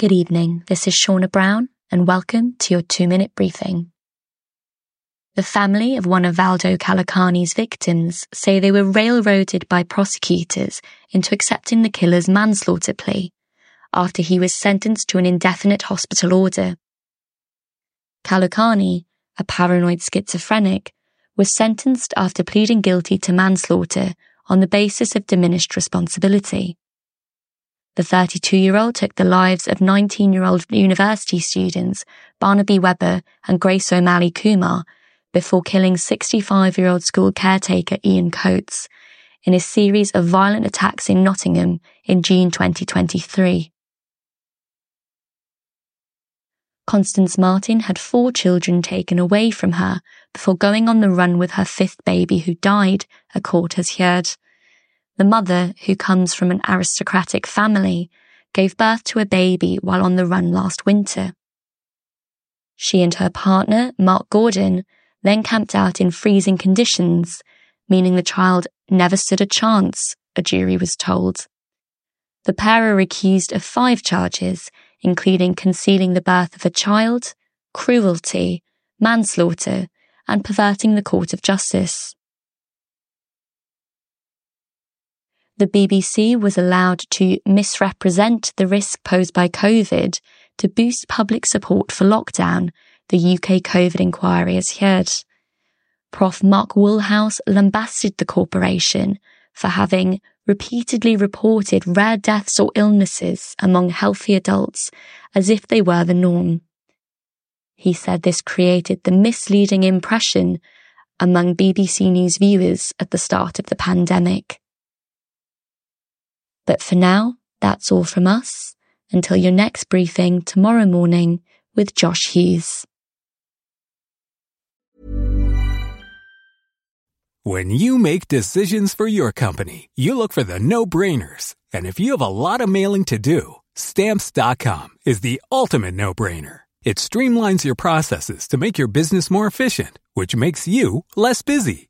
Good evening. This is Shauna Brown, and welcome to your two minute briefing. The family of one of Valdo Calocane's victims say they were railroaded by prosecutors into accepting the killer's manslaughter plea after he was sentenced to an indefinite hospital order. Calocane, a paranoid schizophrenic, was sentenced after pleading guilty to manslaughter on the basis of diminished responsibility. The 32 year old took the lives of 19 year old university students Barnaby Weber and Grace O'Malley Kumar before killing 65 year old school caretaker Ian Coates in a series of violent attacks in Nottingham in June 2023. Constance Marten had four children taken away from her before going on the run with her fifth baby who died, a court has heard. The mother, who comes from an aristocratic family, gave birth to a baby while on the run last winter. She and her partner, Mark Gordon, then camped out in freezing conditions, meaning the child never stood a chance, a jury was told. The pair are accused of five charges, including concealing the birth of a child, cruelty, manslaughter, and perverting the court of justice. The BBC was allowed to misrepresent the risk posed by COVID to boost public support for lockdown, the UK COVID inquiry has heard. Prof. Mark Woolhouse lambasted the corporation for having repeatedly reported rare deaths or illnesses among healthy adults as if they were the norm. He said this created the misleading impression among BBC News viewers at the start of the pandemic. But for now, that's all from us. Until your next briefing tomorrow morning with Josh Hughes. When you make decisions for your company, you look for the no brainers. And if you have a lot of mailing to do, stamps.com is the ultimate no brainer. It streamlines your processes to make your business more efficient, which makes you less busy.